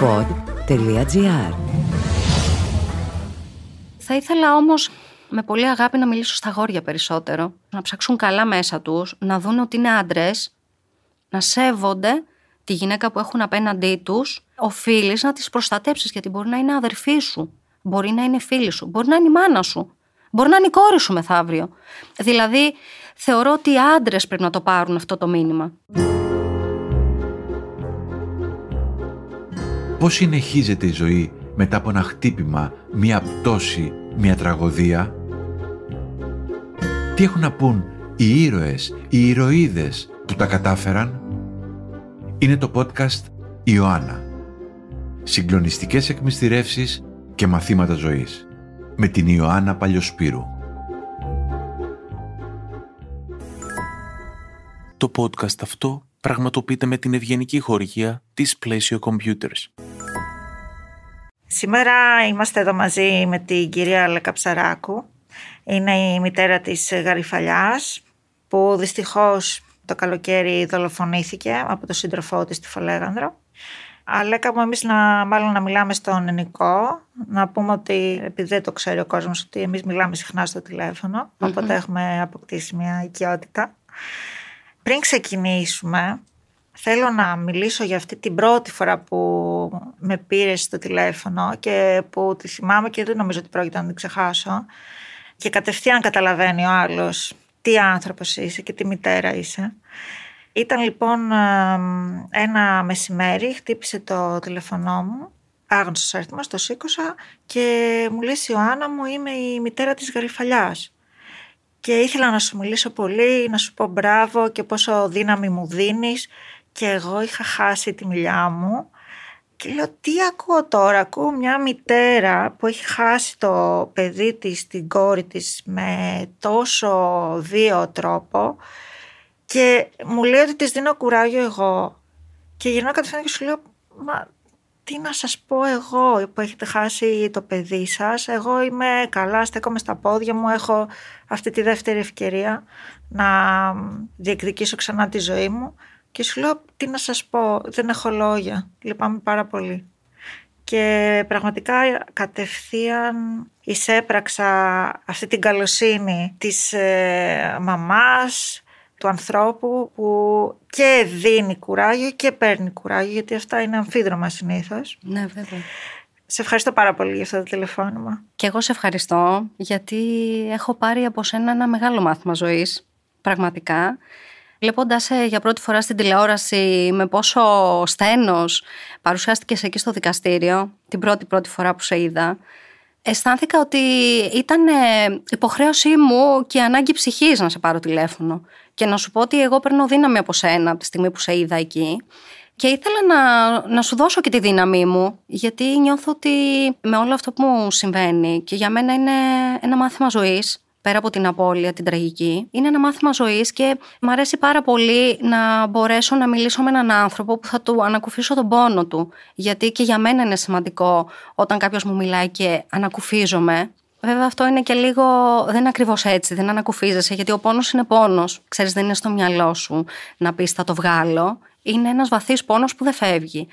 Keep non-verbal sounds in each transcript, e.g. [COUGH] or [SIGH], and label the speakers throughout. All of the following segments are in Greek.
Speaker 1: pod.gr
Speaker 2: Θα ήθελα όμως με πολύ αγάπη να μιλήσω στα γόρια περισσότερο. Να ψάξουν καλά μέσα τους, να δουν ότι είναι άντρες, να σέβονται τη γυναίκα που έχουν απέναντί τους. Οφείλεις να τις προστατέψεις γιατί μπορεί να είναι αδερφή σου, μπορεί να είναι φίλη σου, μπορεί να είναι η μάνα σου, μπορεί να είναι η κόρη σου μεθαύριο. Δηλαδή θεωρώ ότι οι άντρες πρέπει να το πάρουν αυτό το μήνυμα.
Speaker 3: Πώς συνεχίζεται η ζωή μετά από ένα χτύπημα, μία πτώση, μία τραγωδία; Τι έχουν να πούν οι ήρωες, οι ηρωίδες που τα κατάφεραν; Είναι το podcast «Ιωάννα». Συγκλονιστικές εκμυστηρεύσεις και μαθήματα ζωής. Με την Ιωάννα Παλιοσπύρου.
Speaker 4: Το podcast αυτό πραγματοποιείται με την ευγενική χορηγία της Plesio Computers.
Speaker 5: Σήμερα είμαστε εδώ μαζί με την κυρία Λεκαψαράκου. Είναι η μητέρα της Γαριφαλιάς που δυστυχώς το καλοκαίρι δολοφονήθηκε από τον σύντροφό της στη Φολέγανδρο. Αλέκα μου εμείς να, μάλλον να μιλάμε στον ελληνικό, να πούμε ότι επειδή δεν το ξέρει ο κόσμος ότι εμείς μιλάμε συχνά στο τηλέφωνο, οπότε έχουμε αποκτήσει μια οικειότητα. Πριν ξεκινήσουμε, Θέλω να μιλήσω για αυτή την πρώτη φορά που με πήρες στο τηλέφωνο και που τη θυμάμαι και δεν νομίζω ότι πρόκειται να την ξεχάσω. Και κατευθείαν καταλαβαίνει ο άλλος τι άνθρωπος είσαι και τι μητέρα είσαι. Ήταν λοιπόν ένα μεσημέρι, χτύπησε το τηλεφωνό μου, άγνωστος αριθμός, το σήκωσα και μου λέει Ιωάννα μου είμαι η μητέρα της Γαριφαλιάς. Και ήθελα να σου μιλήσω πολύ, να σου πω μπράβο και πόσο δύναμη μου δίνεις και εγώ είχα χάσει τη μιλιά μου και λέω τι ακούω τώρα, ακούω μια μητέρα που έχει χάσει το παιδί της, την κόρη της με τόσο βίαιο τρόπο και μου λέει ότι της δίνω κουράγιο εγώ και γυρνάω κατευθείαν και σου λέω μα τι να σας πω εγώ που έχετε χάσει το παιδί σας εγώ είμαι καλά, στέκομαι στα πόδια μου έχω αυτή τη δεύτερη ευκαιρία να διεκδικήσω ξανά τη ζωή μου και σου λέω τι να σας πω, δεν έχω λόγια, λυπάμαι πάρα πολύ. Και πραγματικά κατευθείαν εισέπραξα αυτή την καλοσύνη της ε, μαμάς, του ανθρώπου που και δίνει κουράγιο και παίρνει κουράγιο γιατί αυτά είναι αμφίδρομα συνήθως.
Speaker 2: Ναι βέβαια.
Speaker 5: Σε ευχαριστώ πάρα πολύ για αυτό το τηλεφώνημα.
Speaker 2: Και εγώ σε ευχαριστώ γιατί έχω πάρει από σένα ένα μεγάλο μάθημα ζωής, πραγματικά. Βλέποντας σε για πρώτη φορά στην τηλεόραση με πόσο στένος παρουσιάστηκες εκεί στο δικαστήριο, την πρώτη πρώτη φορά που σε είδα, αισθάνθηκα ότι ήταν ε, υποχρέωσή μου και ανάγκη ψυχής να σε πάρω τηλέφωνο. Και να σου πω ότι εγώ παίρνω δύναμη από σένα από τη στιγμή που σε είδα εκεί. Και ήθελα να, να σου δώσω και τη δύναμή μου, γιατί νιώθω ότι με όλο αυτό που μου συμβαίνει και για μένα είναι ένα μάθημα ζωής πέρα από την απώλεια, την τραγική, είναι ένα μάθημα ζωής και μου αρέσει πάρα πολύ να μπορέσω να μιλήσω με έναν άνθρωπο που θα του ανακουφίσω τον πόνο του. Γιατί και για μένα είναι σημαντικό όταν κάποιος μου μιλάει και ανακουφίζομαι. Βέβαια, αυτό είναι και λίγο. Δεν είναι ακριβώς έτσι, δεν ανακουφίζεσαι, γιατί ο πόνος είναι πόνος. Ξέρεις, δεν είναι στο μυαλό σου να πεις θα το βγάλω. Είναι ένας βαθύς πόνος που δεν φεύγει.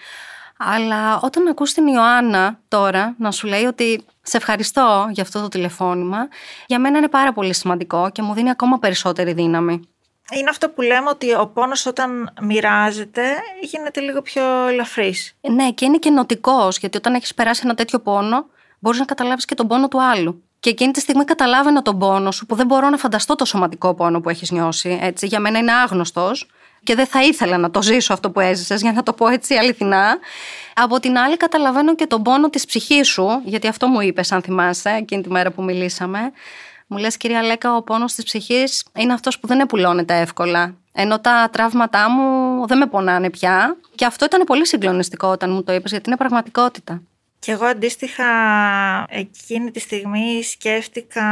Speaker 2: Αλλά όταν ακούς την Ιωάννα τώρα να σου λέει ότι σε ευχαριστώ για αυτό το τηλεφώνημα, για μένα είναι πάρα πολύ σημαντικό και μου δίνει ακόμα περισσότερη δύναμη.
Speaker 5: Είναι αυτό που λέμε ότι ο πόνος όταν μοιράζεται γίνεται λίγο πιο ελαφρύς.
Speaker 2: Ναι και είναι και νοτικός γιατί όταν έχεις περάσει ένα τέτοιο πόνο μπορείς να καταλάβεις και τον πόνο του άλλου. Και εκείνη τη στιγμή καταλάβαινα τον πόνο σου που δεν μπορώ να φανταστώ το σωματικό πόνο που έχεις νιώσει. Έτσι, για μένα είναι άγνωστος και δεν θα ήθελα να το ζήσω αυτό που έζησες για να το πω έτσι αληθινά. Από την άλλη καταλαβαίνω και τον πόνο της ψυχής σου, γιατί αυτό μου είπες αν θυμάσαι εκείνη τη μέρα που μιλήσαμε. Μου λες κυρία Λέκα ο πόνος της ψυχής είναι αυτός που δεν επουλώνεται εύκολα. Ενώ τα τραύματά μου δεν με πονάνε πια. Και αυτό ήταν πολύ συγκλονιστικό όταν μου το είπες γιατί είναι πραγματικότητα.
Speaker 5: Και εγώ αντίστοιχα εκείνη τη στιγμή σκέφτηκα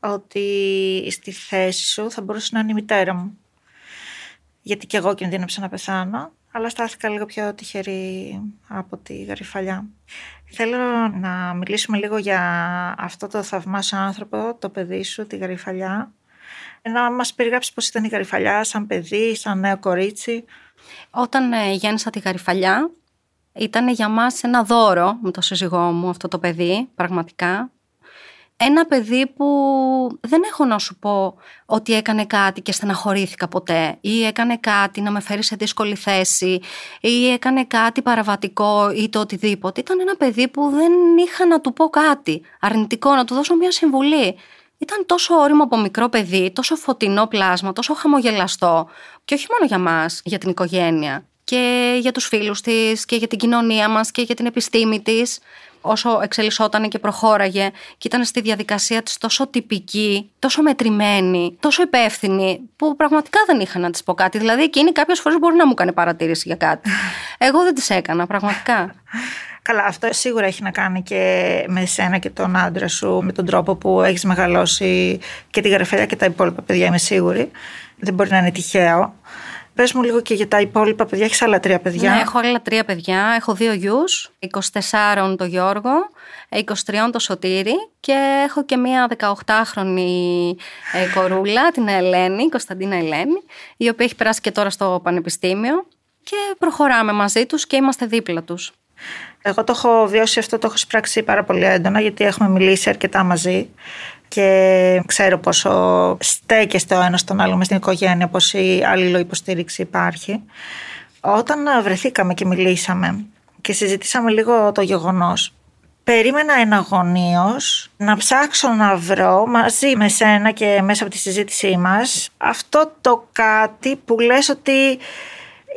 Speaker 5: ότι στη θέση σου θα μπορούσε να είναι η μητέρα μου γιατί και εγώ κινδύνεψα να πεθάνω, αλλά στάθηκα λίγο πιο τυχερή από τη γαριφαλιά. Θέλω να μιλήσουμε λίγο για αυτό το θαυμάσιο άνθρωπο, το παιδί σου, τη γαριφαλιά. Να μας περιγράψεις πώς ήταν η γαριφαλιά σαν παιδί, σαν νέο κορίτσι.
Speaker 2: Όταν ε, γέννησα τη γαριφαλιά, Ήταν για μας ένα δώρο με το σύζυγό μου αυτό το παιδί, πραγματικά. Ένα παιδί που δεν έχω να σου πω ότι έκανε κάτι και στεναχωρήθηκα ποτέ ή έκανε κάτι να με φέρει σε δύσκολη θέση ή έκανε κάτι παραβατικό ή το οτιδήποτε. Ήταν ένα παιδί που δεν είχα να του πω κάτι αρνητικό, να του δώσω μια συμβουλή. Ήταν τόσο όριμο από μικρό παιδί, τόσο φωτεινό πλάσμα, τόσο χαμογελαστό και όχι μόνο για μας, για την οικογένεια και για τους φίλους της και για την κοινωνία μας και για την επιστήμη της όσο εξελισσόταν και προχώραγε και ήταν στη διαδικασία της τόσο τυπική, τόσο μετρημένη, τόσο υπεύθυνη, που πραγματικά δεν είχα να της πω κάτι. Δηλαδή εκείνη κάποιες φορές μπορεί να μου κάνει παρατήρηση για κάτι. [LAUGHS] Εγώ δεν τις έκανα, πραγματικά.
Speaker 5: Καλά, αυτό σίγουρα έχει να κάνει και με σένα και τον άντρα σου, με τον τρόπο που έχεις μεγαλώσει και τη γραφέλια και τα υπόλοιπα παιδιά, είμαι σίγουρη. Δεν μπορεί να είναι τυχαίο. Πες μου λίγο και για τα υπόλοιπα παιδιά. Έχεις άλλα τρία παιδιά;
Speaker 2: Ναι, έχω άλλα τρία παιδιά. Έχω δύο γιους, 24 το Γιώργο, 23 το Σωτήρι και έχω και μία 18χρονη ε, κορούλα, την Ελένη, η Κωνσταντίνα Ελένη, η οποία έχει περάσει και τώρα στο Πανεπιστήμιο και προχωράμε μαζί τους και είμαστε δίπλα τους.
Speaker 5: Εγώ το έχω βιώσει αυτό, το έχω σπράξει πάρα πολύ έντονα γιατί έχουμε μιλήσει αρκετά μαζί και ξέρω πόσο στέκεστε ο ένας τον άλλο μες στην οικογένεια, πόση υποστήριξη υπάρχει. Όταν βρεθήκαμε και μιλήσαμε και συζητήσαμε λίγο το γεγονός, περίμενα εναγωνίως να ψάξω να βρω μαζί με σένα και μέσα από τη συζήτησή μας αυτό το κάτι που λες ότι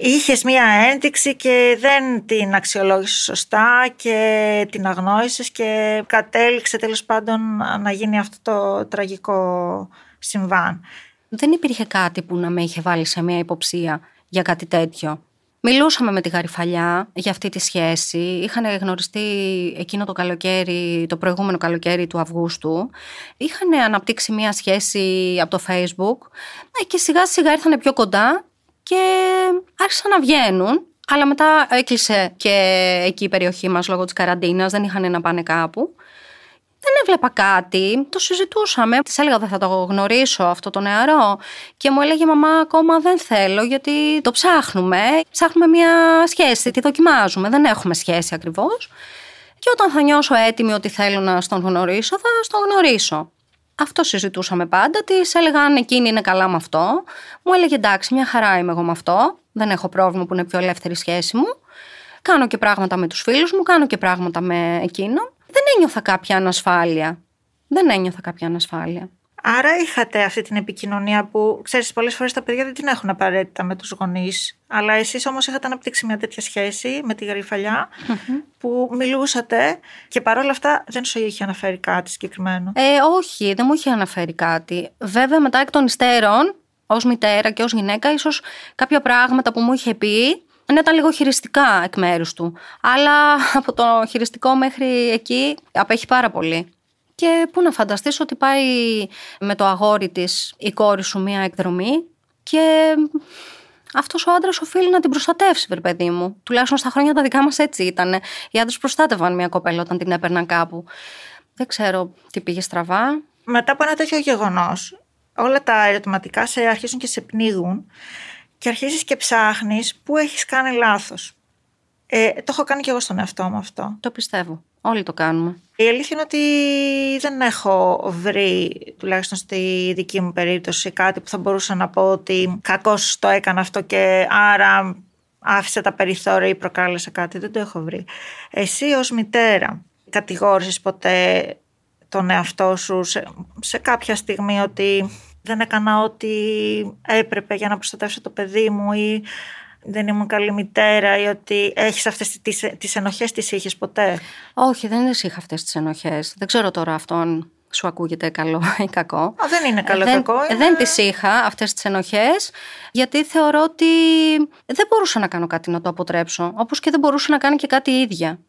Speaker 5: Είχες μία ένδειξη και δεν την αξιολόγησες σωστά και την αγνόησες και κατέληξε τέλος πάντων να γίνει αυτό το τραγικό συμβάν.
Speaker 2: Δεν υπήρχε κάτι που να με είχε βάλει σε μία υποψία για κάτι τέτοιο. Μιλούσαμε με τη Γαριφαλιά για αυτή τη σχέση. Είχαν γνωριστεί εκείνο το καλοκαίρι, το προηγούμενο καλοκαίρι του Αυγούστου. Είχαν αναπτύξει μία σχέση από το Facebook ε, και σιγά σιγά ήρθαν πιο κοντά και άρχισαν να βγαίνουν. Αλλά μετά έκλεισε και εκεί η περιοχή μας λόγω της καραντίνας, δεν είχαν να πάνε κάπου. Δεν έβλεπα κάτι, το συζητούσαμε. Της έλεγα δεν θα το γνωρίσω αυτό το νεαρό. Και μου έλεγε μαμά, ακόμα δεν θέλω γιατί το ψάχνουμε. Ψάχνουμε μια σχέση, τη δοκιμάζουμε. Δεν έχουμε σχέση ακριβώς. Και όταν θα νιώσω έτοιμη ότι θέλω να στον γνωρίσω, θα στον γνωρίσω. Αυτό συζητούσαμε πάντα. Της έλεγα αν εκείνη είναι καλά με αυτό. Μου έλεγε εντάξει, μια χαρά είμαι εγώ με αυτό. Δεν έχω πρόβλημα που είναι πιο ελεύθερη σχέση μου. Κάνω και πράγματα με τους φίλους μου, κάνω και πράγματα με εκείνον. Δεν ένιωθα κάποια ανασφάλεια. Δεν ένιωθα κάποια ανασφάλεια.
Speaker 5: Άρα είχατε αυτή την επικοινωνία που, ξέρεις, πολλές φορές τα παιδιά δεν την έχουν απαραίτητα με τους γονείς, αλλά εσείς όμως είχατε αναπτύξει μια τέτοια σχέση με τη γαριφαλια που μιλούσατε και παρόλα αυτά δεν σου είχε αναφέρει κάτι συγκεκριμένο.
Speaker 2: Ε, όχι, δεν μου είχε αναφέρει κάτι. Βέβαια μετά εκ των υστέρων, ως μητέρα και ως γυναίκα, ίσως κάποια πράγματα που μου είχε πει να ήταν λίγο χειριστικά εκ μέρους του. Αλλά από το χειριστικό μέχρι εκεί απέχει πάρα πολύ. Και πού να φανταστείς ότι πάει με το αγόρι της η κόρη σου μία εκδρομή και αυτός ο άντρας οφείλει να την προστατεύσει, βρε παιδί μου. Τουλάχιστον στα χρόνια τα δικά μας έτσι ήταν. Οι άντρες προστάτευαν μια κοπέλα όταν την έπαιρναν κάπου. Δεν ξέρω τι πήγε στραβά.
Speaker 5: Μετά από ένα τέτοιο γεγονός, όλα τα ερωτηματικά σε αρχίζουν και σε πνίγουν και αρχίζεις και ψάχνεις πού έχεις κάνει λάθος. Ε, το έχω κάνει και εγώ στον εαυτό μου αυτό.
Speaker 2: Το πιστεύω. Όλοι το κάνουμε.
Speaker 5: Η αλήθεια είναι ότι δεν έχω βρει, τουλάχιστον στη δική μου περίπτωση, κάτι που θα μπορούσα να πω ότι κακώς το έκανα αυτό και άρα άφησε τα περιθώρια ή προκάλεσε κάτι. Δεν το έχω βρει. Εσύ ως μητέρα κατηγόρησες ποτέ τον εαυτό σου σε, σε κάποια στιγμή ότι δεν έκανα ό,τι έπρεπε για να προστατεύσω το παιδί μου ή δεν ήμουν καλή μητέρα ή ότι έχεις αυτές τις, τις ενοχές τις είχες ποτέ;
Speaker 2: Όχι, δεν τις είχα αυτές τις ενοχές. Δεν ξέρω τώρα αυτό αν σου ακούγεται καλό ή κακό.
Speaker 5: Α, δεν είναι καλό ή κακό.
Speaker 2: Είναι... Δεν τις είχα αυτές τις ενοχές γιατί θεωρώ ότι δεν μπορούσα να κάνω κάτι να το αποτρέψω. Όπως και δεν μπορούσα να κάνει και κάτι ίδια.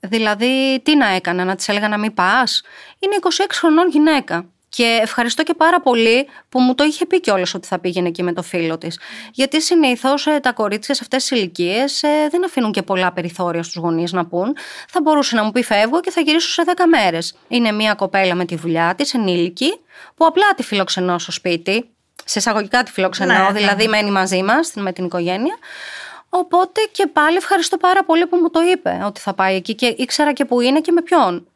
Speaker 2: Δηλαδή, τι να έκανα, να της έλεγα να μην πας; Είναι 26 χρονών γυναίκα. Και ευχαριστώ και πάρα πολύ που μου το είχε πει κιόλας ότι θα πήγαινε εκεί με το φίλο της. Γιατί συνήθως ε, τα κορίτσια σε αυτές τις ηλικίες ε, δεν αφήνουν και πολλά περιθώρια στους γονείς να πούν. Θα μπορούσε να μου πει φεύγω και θα γυρίσω σε 10 μέρες. Είναι μια κοπέλα με τη δουλειά της, ενήλικη, που απλά τη φιλοξενώ στο σπίτι. Σε εισαγωγικά τη φιλοξενώ, ναι, ναι. δηλαδή μένει μαζί μας με την οικογένεια. Οπότε και πάλι ευχαριστώ πάρα πολύ που μου το είπε ότι θα πάει εκεί και ήξερα και που είναι και με ποιον.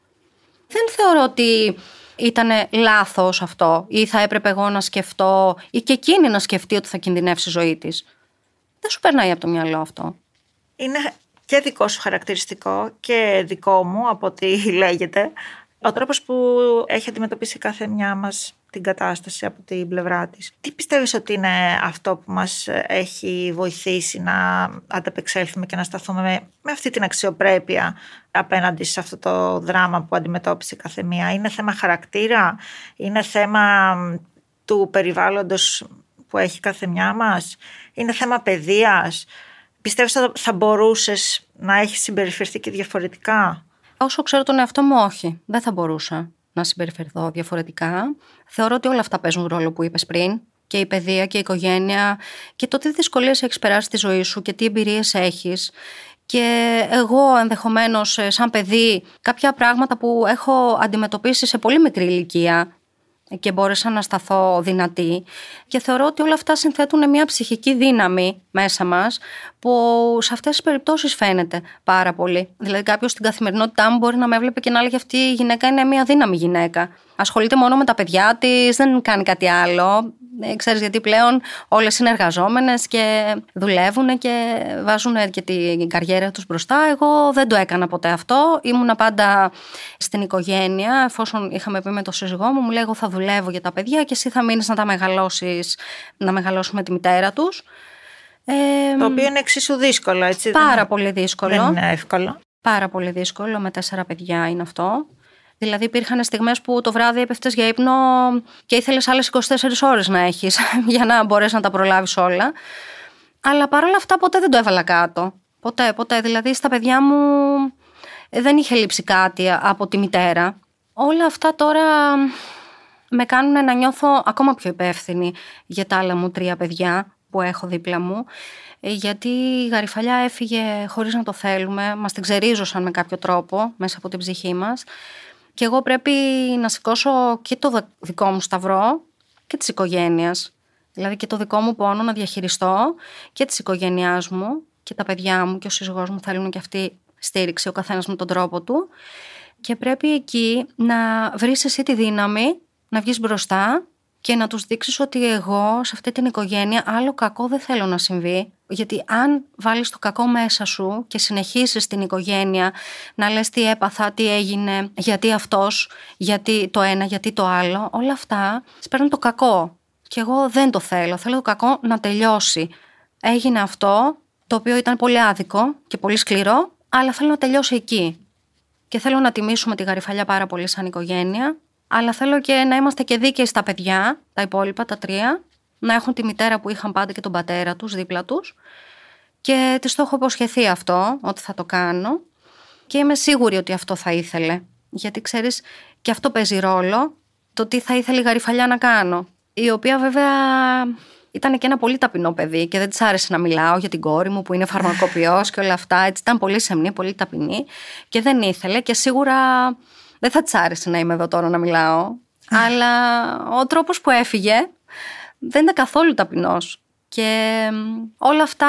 Speaker 2: Δεν θεωρώ ότι ήταν λάθος αυτό ή θα έπρεπε εγώ να σκεφτώ ή και εκείνη να σκεφτεί ότι θα κινδυνεύσει η ζωή της. Δεν σου περνάει από το μυαλό αυτό.
Speaker 5: Είναι και δικό σου χαρακτηριστικό και δικό μου από ό,τι [LAUGHS] λέγεται. Ο τρόπος που έχει αντιμετωπίσει κάθε μια μας την κατάσταση από την πλευρά της. Τι πιστεύεις ότι είναι αυτό που μας έχει βοηθήσει να ανταπεξέλθουμε και να σταθούμε με, με αυτή την αξιοπρέπεια απέναντι σε αυτό το δράμα που αντιμετώπισε κάθε μία. Είναι θέμα χαρακτήρα, είναι θέμα του περιβάλλοντος που έχει κάθε μια μας, είναι θέμα παιδείας; Πιστεύεις ότι θα μπορούσες να έχεις συμπεριφερθεί και διαφορετικά;
Speaker 2: Όσο ξέρω τον εαυτό μου, όχι. Δεν θα μπορούσα να συμπεριφερθώ διαφορετικά. Θεωρώ ότι όλα αυτά παίζουν ρόλο που είπες πριν. Και η παιδεία και η οικογένεια και το τι δυσκολίες έχεις περάσει στη ζωή σου και τι εμπειρίες έχεις. Και εγώ ενδεχομένως, ε, σαν παιδί, κάποια πράγματα που έχω αντιμετωπίσει σε πολύ μικρή ηλικία και μπόρεσα να σταθώ δυνατή και θεωρώ ότι όλα αυτά συνθέτουν μια ψυχική δύναμη μέσα μας που σε αυτές τις περιπτώσεις φαίνεται πάρα πολύ. Δηλαδή κάποιος στην καθημερινότητά μου μπορεί να με έβλεπε και να έλεγε αυτή η γυναίκα είναι μια δύναμη γυναίκα. Ασχολείται μόνο με τα παιδιά της, δεν κάνει κάτι άλλο. Ε, ξέρεις γιατί πλέον όλες είναι εργαζόμενες και δουλεύουν και βάζουν και την καριέρα τους μπροστά. Εγώ δεν το έκανα ποτέ αυτό. Ήμουνα πάντα στην οικογένεια. Εφόσον είχαμε πει με το σύζυγό μου, μου λέει εγώ θα δουλεύω για τα παιδιά και εσύ θα μείνεις να τα μεγαλώσεις, να μεγαλώσουμε τη μητέρα τους.
Speaker 5: Ε, το οποίο είναι εξίσου δύσκολο, έτσι.
Speaker 2: Πάρα δεν... πολύ δύσκολο.
Speaker 5: Δεν είναι εύκολο.
Speaker 2: Πάρα πολύ δύσκολο. Με τέσσερα παιδιά είναι αυτό. Δηλαδή, υπήρχαν στιγμές που το βράδυ έπεφτες για ύπνο και ήθελες άλλες 24 ώρες να έχεις [LAUGHS] για να μπορέσεις να τα προλάβεις όλα. Αλλά παρόλα αυτά, ποτέ δεν το έβαλα κάτω. Ποτέ, ποτέ. Δηλαδή, στα παιδιά μου ε, δεν είχε λείψει κάτι από τη μητέρα. Όλα αυτά τώρα με κάνουν να νιώθω ακόμα πιο υπεύθυνη για τα άλλα μου τρία παιδιά που έχω δίπλα μου. Ε, γιατί η γαριφαλιά έφυγε χωρίς να το θέλουμε, μας την ξερίζωσαν με κάποιο τρόπο μέσα από την ψυχή μας και εγώ πρέπει να σηκώσω και το δικό μου σταυρό και της οικογένειας. Δηλαδή και το δικό μου πόνο να διαχειριστώ και της οικογένειάς μου και τα παιδιά μου και ο σύζυγός μου θέλουν και αυτή στήριξη ο καθένας με τον τρόπο του. Και πρέπει εκεί να βρεις εσύ τη δύναμη να βγεις μπροστά και να τους δείξεις ότι εγώ σε αυτή την οικογένεια άλλο κακό δεν θέλω να συμβεί. Γιατί αν βάλεις το κακό μέσα σου και συνεχίσεις την οικογένεια να λες τι έπαθα, τι έγινε, γιατί αυτός, γιατί το ένα, γιατί το άλλο, όλα αυτά παίρνουν το κακό. Και εγώ δεν το θέλω, θέλω το κακό να τελειώσει. Έγινε αυτό, το οποίο ήταν πολύ άδικο και πολύ σκληρό, αλλά θέλω να τελειώσει εκεί. Και θέλω να τιμήσουμε τη γαριφαλιά πάρα πολύ σαν οικογένεια αλλά θέλω και να είμαστε και δίκαιοι στα παιδιά, τα υπόλοιπα, τα τρία, να έχουν τη μητέρα που είχαν πάντα και τον πατέρα τους δίπλα τους και τη το έχω υποσχεθεί αυτό, ότι θα το κάνω και είμαι σίγουρη ότι αυτό θα ήθελε. Γιατί ξέρεις, και αυτό παίζει ρόλο, το τι θα ήθελε η γαριφαλιά να κάνω. Η οποία βέβαια ήταν και ένα πολύ ταπεινό παιδί και δεν της άρεσε να μιλάω για την κόρη μου που είναι φαρμακοποιός και όλα αυτά. Έτσι ήταν πολύ σεμνή, πολύ ταπεινή και δεν ήθελε και σίγουρα δεν θα τη άρεσε να είμαι εδώ τώρα να μιλάω. αλλά ο τρόπος που έφυγε δεν ήταν καθόλου ταπεινός. Και όλα αυτά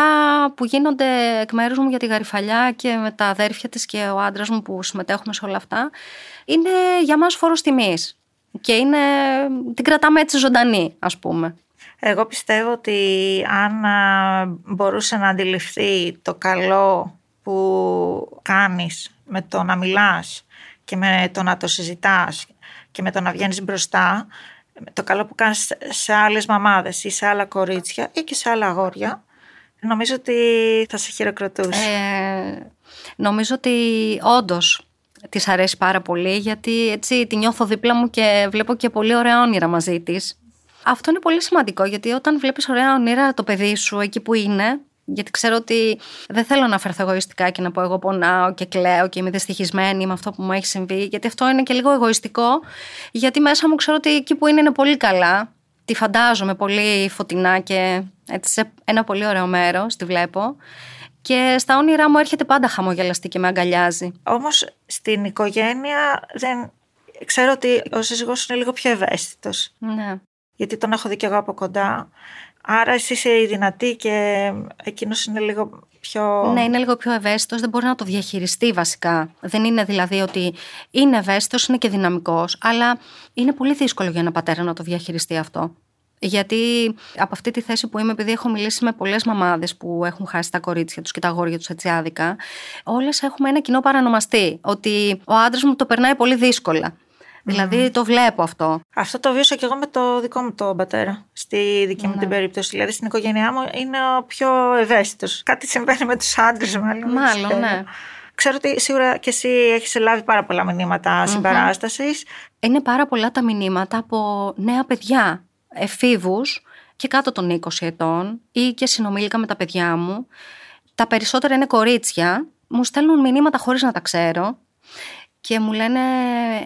Speaker 2: που γίνονται εκ μέρους μου για τη γαριφαλιά και με τα αδέρφια της και ο άντρας μου που συμμετέχουμε σε όλα αυτά είναι για μας φόρος τιμής και είναι, την κρατάμε έτσι ζωντανή ας πούμε.
Speaker 5: Εγώ πιστεύω ότι αν μπορούσε να αντιληφθεί το καλό που κάνεις με το να μιλάς και με το να το συζητάς και με το να βγαίνεις μπροστά, το καλό που κάνεις σε άλλες μαμάδες ή σε άλλα κορίτσια ή και σε άλλα αγόρια, νομίζω ότι θα σε χειροκροτούσε.
Speaker 2: Ε, νομίζω ότι όντως της αρέσει πάρα πολύ γιατί έτσι τη νιώθω δίπλα μου και βλέπω και πολύ ωραία όνειρα μαζί της. Αυτό είναι πολύ σημαντικό γιατί όταν βλέπεις ωραία όνειρα το παιδί σου εκεί που είναι γιατί ξέρω ότι δεν θέλω να φερθώ εγωιστικά και να πω εγώ πονάω και κλαίω και είμαι δυστυχισμένη με αυτό που μου έχει συμβεί. Γιατί αυτό είναι και λίγο εγωιστικό. Γιατί μέσα μου ξέρω ότι εκεί που είναι είναι πολύ καλά. Τη φαντάζομαι πολύ φωτεινά και έτσι σε ένα πολύ ωραίο μέρος, τη βλέπω. Και στα όνειρά μου έρχεται πάντα χαμογελαστή και με αγκαλιάζει.
Speaker 5: Όμως στην οικογένεια δεν. Ξέρω ότι ο σύζυγός είναι λίγο πιο ευαίσθητος.
Speaker 2: Ναι.
Speaker 5: Γιατί τον έχω δει και εγώ από κοντά Άρα εσύ είσαι η δυνατή και εκείνος είναι λίγο πιο...
Speaker 2: Ναι, είναι λίγο πιο ευαίσθητος, δεν μπορεί να το διαχειριστεί βασικά. Δεν είναι δηλαδή ότι είναι ευαίσθητος, είναι και δυναμικός, αλλά είναι πολύ δύσκολο για ένα πατέρα να το διαχειριστεί αυτό. Γιατί από αυτή τη θέση που είμαι, επειδή έχω μιλήσει με πολλές μαμάδες που έχουν χάσει τα κορίτσια τους και τα αγόρια τους έτσι άδικα, όλες έχουμε ένα κοινό παρανομαστή. Ότι ο άντρας μου το περνάει πολύ δύσκολα. Δηλαδή το βλέπω αυτό.
Speaker 5: Αυτό το βίωσα και εγώ με το δικό μου τον πατέρα. Στη δική μου
Speaker 2: Ναι.
Speaker 5: την περίπτωση. Δηλαδή στην οικογένειά μου είναι ο πιο ευαίσθητος. Κάτι συμβαίνει με τους άντρες, μάλλον. δεν
Speaker 2: Μάλλον,
Speaker 5: ξέρω.
Speaker 2: ναι.
Speaker 5: Ξέρω ότι σίγουρα και εσύ έχεις λάβει πάρα πολλά μηνύματα συμπαράστασης.
Speaker 2: Είναι πάρα πολλά τα μηνύματα από νέα παιδιά, εφήβους και κάτω των 20 ετών ή και συνομήλικα με τα παιδιά μου. Τα περισσότερα είναι κορίτσια. Μου στέλνουν μηνύματα χωρίς να τα ξέρω και μου λένε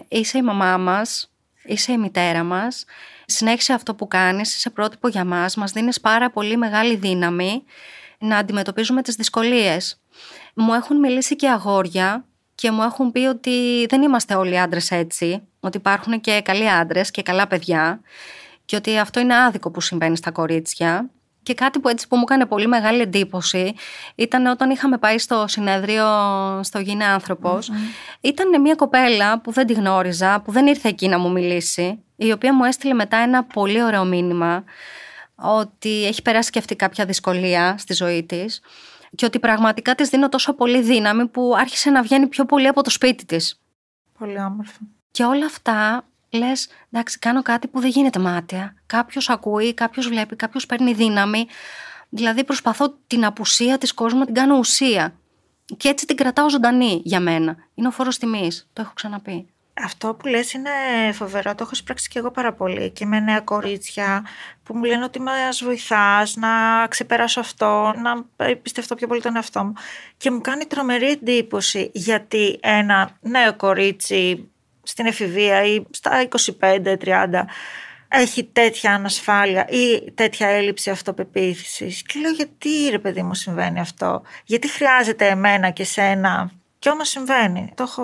Speaker 2: είσαι η μαμά μας, είσαι η μητέρα μας, συνέχισε αυτό που κάνεις, είσαι πρότυπο για μας, μας δίνεις πάρα πολύ μεγάλη δύναμη να αντιμετωπίζουμε τις δυσκολίες. Μου έχουν μιλήσει και αγόρια και μου έχουν πει ότι δεν είμαστε όλοι άντρες έτσι, ότι υπάρχουν και καλοί άντρες και καλά παιδιά και ότι αυτό είναι άδικο που συμβαίνει στα κορίτσια. Και κάτι που έτσι που μου έκανε πολύ μεγάλη εντύπωση ήταν όταν είχαμε πάει στο συνέδριο στο Γίνε Άνθρωπος. Ήταν μια κοπέλα που δεν τη γνώριζα, που δεν ήρθε εκεί να μου μιλήσει, η οποία μου έστειλε μετά ένα πολύ ωραίο μήνυμα ότι έχει περάσει και αυτή κάποια δυσκολία στη ζωή της και ότι πραγματικά της δίνω τόσο πολύ δύναμη που άρχισε να βγαίνει πιο πολύ από το σπίτι της.
Speaker 5: Πολύ όμορφο.
Speaker 2: Και όλα αυτά λες, εντάξει, κάνω κάτι που δεν γίνεται μάτια. Κάποιος ακούει, κάποιος βλέπει, κάποιος παίρνει δύναμη. Δηλαδή, προσπαθώ την απουσία της κόσμου να την κάνω ουσία. Και έτσι την κρατάω ζωντανή για μένα. Είναι ο φόρος τιμής. Το έχω ξαναπεί.
Speaker 5: Αυτό που λες είναι φοβερό, το έχω σπράξει και εγώ πάρα πολύ και με νέα κορίτσια που μου λένε ότι μας βοηθάς να ξεπεράσω αυτό, να πιστευτώ πιο πολύ τον εαυτό μου και μου κάνει τρομερή εντύπωση γιατί ένα νέο κορίτσι στην εφηβεία ή στα 25-30 έχει τέτοια ανασφάλεια ή τέτοια έλλειψη αυτοπεποίθησης και λέω γιατί ρε παιδί μου συμβαίνει αυτό; Γιατί χρειάζεται εμένα και σένα; Και όμως συμβαίνει. Το έχω,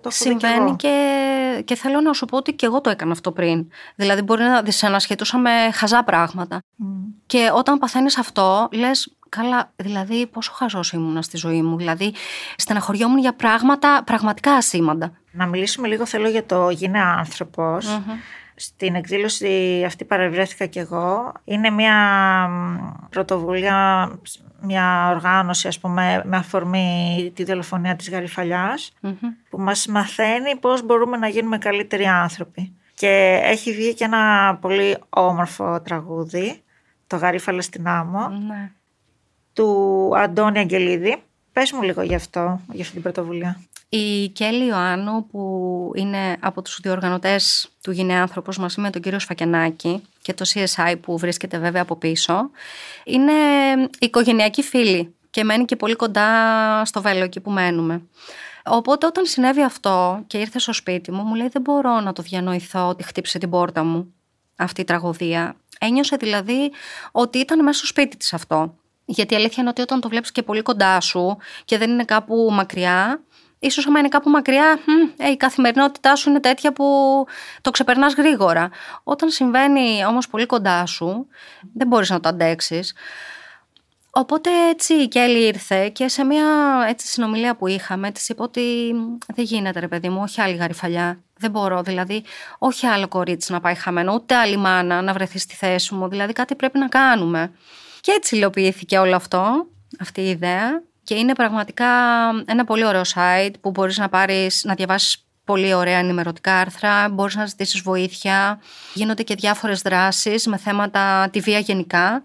Speaker 5: το έχω δει κι εγώ.
Speaker 2: Συμβαίνει και, και θέλω να σου πω ότι και εγώ το έκανα αυτό πριν. Δηλαδή, μπορεί να δυσανασχετούσα με χαζά πράγματα. Και όταν παθαίνεις αυτό, λες, καλά, δηλαδή, πόσο χαζός ήμουνα στη ζωή μου. Δηλαδή, στεναχωριόμουν για πράγματα πραγματικά ασήμαντα.
Speaker 5: Να μιλήσουμε λίγο θέλω για το γίνε άνθρωπος. Στην εκδήλωση αυτή παρευρέθηκα κι εγώ. Είναι μια μ, πρωτοβουλία, μια οργάνωση ας πούμε με αφορμή τη δολοφονία της Γαριφαλιάς που μας μαθαίνει πώς μπορούμε να γίνουμε καλύτεροι άνθρωποι. Και έχει βγει και ένα πολύ όμορφο τραγούδι, το Γαρίφαλα στην άμμο,
Speaker 2: Ναι.
Speaker 5: Του Αντώνη Αγγελίδη. Πες μου λίγο γι' αυτό, για αυτή την πρωτοβουλία.
Speaker 2: Η Κέλλη Ιωάννου που είναι από τους διοργανωτές του Γίνε Άνθρωπος μαζί με τον κύριο Σφακιανάκη και το CSI που βρίσκεται βέβαια από πίσω είναι οικογενειακή φίλη και μένει και πολύ κοντά στο Βέλο εκεί που μένουμε. Οπότε όταν συνέβη αυτό και ήρθε στο σπίτι μου μου λέει δεν μπορώ να το διανοηθώ ότι χτύπησε την πόρτα μου αυτή η τραγωδία. Ένιωσε δηλαδή ότι ήταν μέσα στο σπίτι της αυτό. Γιατί η αλήθεια είναι ότι όταν το βλέπεις και πολύ κοντά σου και δεν είναι κάπου μακριά, ίσως άμα είναι κάπου μακριά, μ, ε, η καθημερινότητά σου είναι τέτοια που το ξεπερνάς γρήγορα. Όταν συμβαίνει όμως πολύ κοντά σου, δεν μπορείς να το αντέξεις. Οπότε έτσι η Κέλλη ήρθε και σε μια έτσι, συνομιλία που είχαμε της είπε ότι δεν γίνεται ρε παιδί μου, όχι άλλη γαριφαλιά. Δεν μπορώ, δηλαδή, όχι άλλο κορίτσι να πάει χαμένο, ούτε άλλη μάνα να βρεθεί στη θέση μου. Δηλαδή, κάτι πρέπει να κάνουμε. Και έτσι υλοποιήθηκε όλο αυτό, αυτή η ιδέα. Και είναι πραγματικά ένα πολύ ωραίο site που μπορείς να πάρεις, να διαβάσεις πολύ ωραία ενημερωτικά άρθρα, μπορείς να ζητήσεις βοήθεια. Γίνονται και διάφορες δράσεις με θέματα τη βία γενικά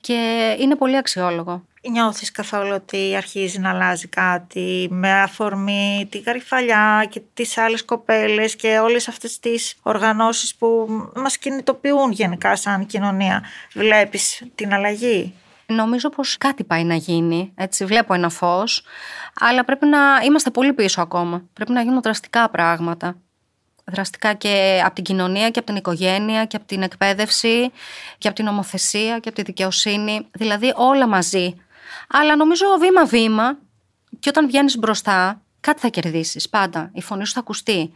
Speaker 2: και είναι πολύ αξιόλογο.
Speaker 5: Νιώθεις καθόλου ότι αρχίζει να αλλάζει κάτι με αφορμή τη γαριφαλιά και τις άλλες κοπέλες και όλες αυτές τις οργανώσεις που μας κινητοποιούν γενικά σαν κοινωνία. Βλέπεις την αλλαγή;
Speaker 2: Νομίζω πως κάτι πάει να γίνει, έτσι βλέπω ένα φως, αλλά πρέπει να είμαστε πολύ πίσω ακόμα. Πρέπει να γίνουν δραστικά πράγματα. Δραστικά και από την κοινωνία και από την οικογένεια και από την εκπαίδευση και από την νομοθεσία και από τη δικαιοσύνη, δηλαδή όλα μαζί. Αλλά νομίζω βήμα-βήμα και όταν βγαίνεις μπροστά κάτι θα κερδίσεις πάντα, η φωνή σου θα ακουστεί.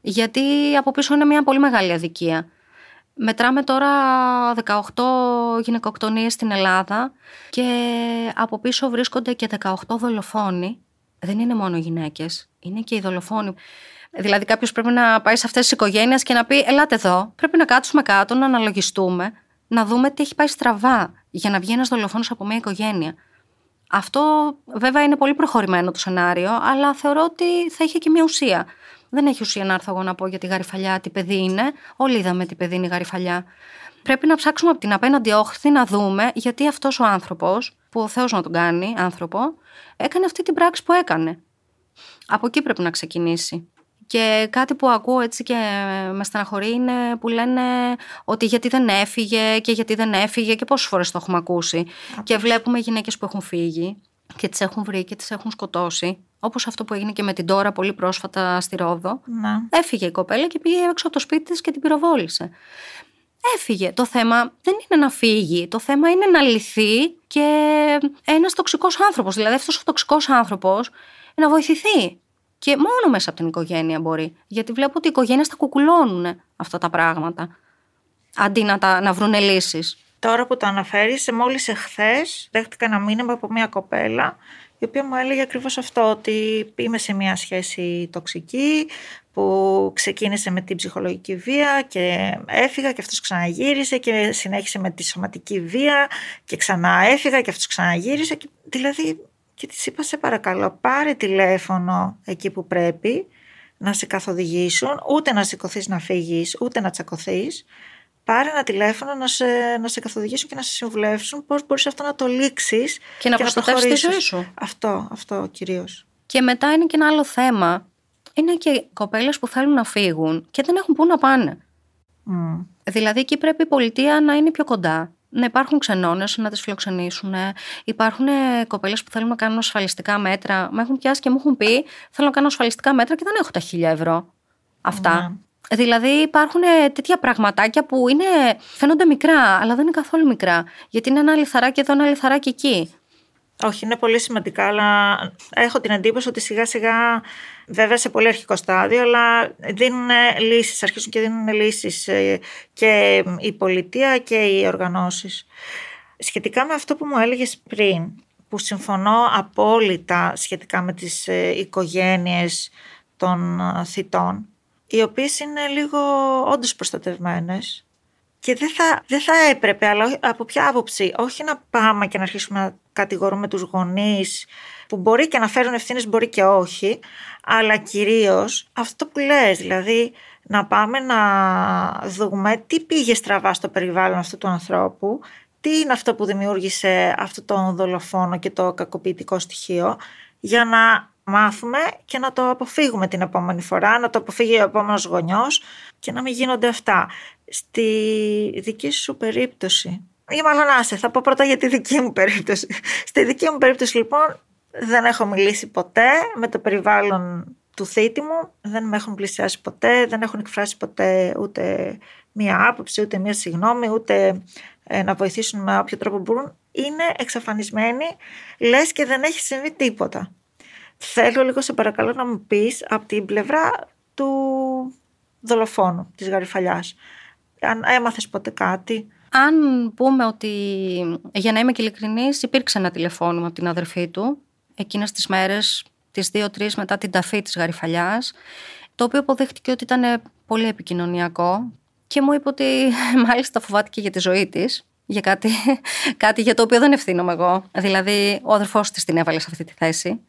Speaker 2: Γιατί από πίσω είναι μια πολύ μεγάλη αδικία. Μετράμε τώρα 18 γυναικοκτονίες στην Ελλάδα και από πίσω βρίσκονται και 18 δολοφόνοι. Δεν είναι μόνο γυναίκες, είναι και οι δολοφόνοι. Δηλαδή κάποιος πρέπει να πάει σε αυτές τις οικογένειες και να πει ελάτε εδώ, πρέπει να κάτσουμε κάτω, να αναλογιστούμε, να δούμε τι έχει πάει στραβά για να βγει ένας δολοφόνος από μια οικογένεια. Αυτό βέβαια είναι πολύ προχωρημένο το σενάριο, αλλά θεωρώ ότι θα είχε και μια ουσία. Δεν έχει ουσία να έρθω εγώ να πω για τη γαριφαλιά τι παιδί είναι. Όλοι είδαμε τι παιδί είναι η γαριφαλιά. Πρέπει να ψάξουμε από την απέναντι όχθη να δούμε γιατί αυτός ο άνθρωπος, που ο Θεός να τον κάνει άνθρωπο, έκανε αυτή την πράξη που έκανε. Από εκεί πρέπει να ξεκινήσει. Και κάτι που ακούω έτσι και με στεναχωρεί είναι που λένε ότι γιατί δεν έφυγε και γιατί δεν έφυγε και πόσες φορές το έχουμε ακούσει. Και βλέπουμε γυναίκες που έχουν φύγει και τις έχουν βρει και τις έχουν σκοτώσει. Όπως αυτό που έγινε και με την Τώρα πολύ πρόσφατα στη Ρόδο.
Speaker 5: Να.
Speaker 2: Έφυγε η κοπέλα και πήγε έξω από το σπίτι της και την πυροβόλησε. Έφυγε. Το θέμα δεν είναι να φύγει. Το θέμα είναι να λυθεί και ένας τοξικός άνθρωπος. Δηλαδή αυτός ο τοξικός άνθρωπος να βοηθηθεί. Και μόνο μέσα από την οικογένεια μπορεί. Γιατί βλέπω ότι οι οικογένειε τα κουκουλώνουν αυτά τα πράγματα. Αντί να, τα, να βρουν λύσεις.
Speaker 5: Τώρα που το αναφέρεις, μόλις εχθές δέχτηκα ένα μήνυμα από μια κοπέλα η οποία μου έλεγε ακριβώς αυτό, ότι είμαι σε μια σχέση τοξική που ξεκίνησε με την ψυχολογική βία και έφυγα και αυτός ξαναγύρισε και συνέχισε με τη σωματική βία και ξανά έφυγα και αυτός ξαναγύρισε. Και, δηλαδή και της είπα σε παρακαλώ πάρε τηλέφωνο εκεί που πρέπει να σε καθοδηγήσουν, ούτε να σηκωθείς να φύγεις, ούτε να τσακωθείς. Πάρε ένα τηλέφωνο να σε, να σε καθοδηγήσουν και να σε συμβουλεύσουν πώς μπορείς αυτό να το λήξεις
Speaker 2: και να προστατεύσεις τη ζωή σου.
Speaker 5: Αυτό, αυτό κυρίως.
Speaker 2: Και μετά είναι και ένα άλλο θέμα. Είναι και κοπέλες που θέλουν να φύγουν και δεν έχουν πού να πάνε.
Speaker 5: Mm.
Speaker 2: Δηλαδή εκεί πρέπει η πολιτεία να είναι πιο κοντά να υπάρχουν ξενώνες, να τις φιλοξενήσουν. Υπάρχουν κοπέλες που θέλουν να κάνουν ασφαλιστικά μέτρα. Με έχουν πιάσει και μου έχουν πει: Θέλω να κάνω ασφαλιστικά μέτρα και δεν έχω τα χίλια ευρώ. Αυτά. Ναι. Δηλαδή υπάρχουν τέτοια πραγματάκια που είναι, φαίνονται μικρά, αλλά δεν είναι καθόλου μικρά. Γιατί είναι ένα λιθαράκι εδώ, ένα λιθαράκι εκεί.
Speaker 5: Όχι, είναι πολύ σημαντικά, αλλά έχω την εντύπωση ότι σιγά σιγά, βέβαια σε πολύ αρχικό στάδιο, αλλά δίνουν λύσεις, αρχίζουν και δίνουν λύσεις ε, και η πολιτεία και οι οργανώσεις. Σχετικά με αυτό που μου έλεγες πριν, που συμφωνώ απόλυτα σχετικά με τις ε, οικογένειες των ε, θητών, οι οποίες είναι λίγο όντως προστατευμένες, και δεν θα, δεν θα έπρεπε, αλλά από ποια άποψη, όχι να πάμε και να αρχίσουμε να κατηγορούμε τους γονείς που μπορεί και να φέρουν ευθύνες, μπορεί και όχι, αλλά κυρίως αυτό που λες, δηλαδή να πάμε να δούμε τι πήγε στραβά στο περιβάλλον αυτού του ανθρώπου, τι είναι αυτό που δημιούργησε αυτό το δολοφόνο και το κακοποιητικό στοιχείο, για να μάθουμε και να το αποφύγουμε την επόμενη φορά, να το αποφύγει ο επόμενος γονιός και να μην γίνονται αυτά. Στη δική σου περίπτωση, ή μάλλον άσε, θα πω πρώτα για τη δική μου περίπτωση. [LAUGHS] Στη δική μου περίπτωση λοιπόν δεν έχω μιλήσει ποτέ με το περιβάλλον του θήτη μου, δεν με έχουν πλησιάσει ποτέ, δεν έχουν εκφράσει ποτέ ούτε μία άποψη, ούτε μία συγγνώμη, ούτε ε, να βοηθήσουν με όποιο τρόπο μπορούν. Είναι εξαφανισμένοι, λες και δεν έχει συμβεί τίποτα. Θέλω λίγο σε παρακαλώ να μου πεις από την πλευρά του δολοφόνου, της γαριφαλιάς. Αν έμαθες ποτέ κάτι;
Speaker 2: Αν πούμε ότι, για να είμαι και ειλικρινής, υπήρξε ένα τηλεφώνημα από την αδερφή του εκείνες τις μέρες, τις δύο-τρεις μετά την ταφή της γαριφαλιάς, το οποίο αποδείχτηκε ότι ήταν πολύ επικοινωνιακό και μου είπε ότι [LAUGHS] μάλιστα φοβάται και για τη ζωή της, για κάτι, [LAUGHS] κάτι για το οποίο δεν ευθύνομαι εγώ. Δηλαδή, ο αδερφός της την έβαλε σε αυτή τη θέση.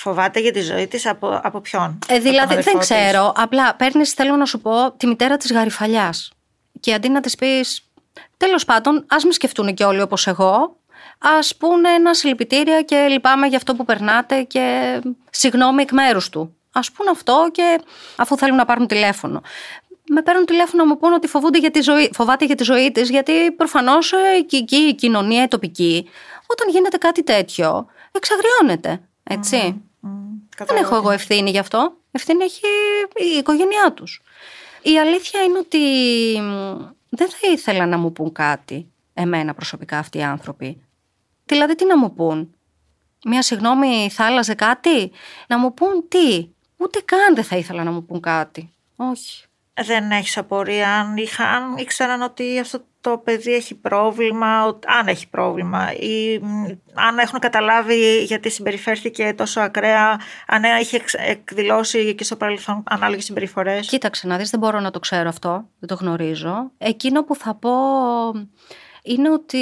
Speaker 5: Φοβάται για τη ζωή της από, από ποιον.
Speaker 2: Ε, δηλαδή, δεν ξέρω. Απλά παίρνεις, θέλω να σου πω, τη μητέρα της γαριφαλιάς. Και αντί να της πεις, τέλος πάντων, ας με σκεφτούν και όλοι όπως εγώ, ας πούνε ένα συλληπιτήρια και λυπάμαι για αυτό που περνάτε και συγγνώμη εκ μέρους του. Α πούν αυτό και αφού θέλουν να πάρουν τηλέφωνο. Με παίρνουν τηλέφωνο να μου πούνε ότι φοβούνται για τη ζωή, φοβάται για τη ζωή της, γιατί προφανώς ε, εκεί η κοινωνία, η τοπική, όταν γίνεται κάτι τέτοιο, εξαγριώνεται. Έτσι. Δεν έχω εγώ ευθύνη γι' αυτό. Ευθύνη έχει η οικογένειά τους. Η αλήθεια είναι ότι δεν θα ήθελα να μου πούν κάτι εμένα προσωπικά αυτοί οι άνθρωποι. Δηλαδή τι να μου πούν; Μια συγγνώμη θα άλλαζε κάτι; Να μου πούν τι; Ούτε καν δεν θα ήθελα να μου πούν κάτι. Όχι.
Speaker 5: δεν έχεις απορία αν, είχαν, ήξεραν ότι αυτό το παιδί έχει πρόβλημα, αν έχει πρόβλημα ή αν έχουν καταλάβει γιατί συμπεριφέρθηκε τόσο ακραία, αν είχε εκδηλώσει και στο παρελθόν ανάλογες συμπεριφορές.
Speaker 2: Κοίταξε να δεις, δεν μπορώ να το ξέρω αυτό, δεν το γνωρίζω. Εκείνο που θα πω είναι ότι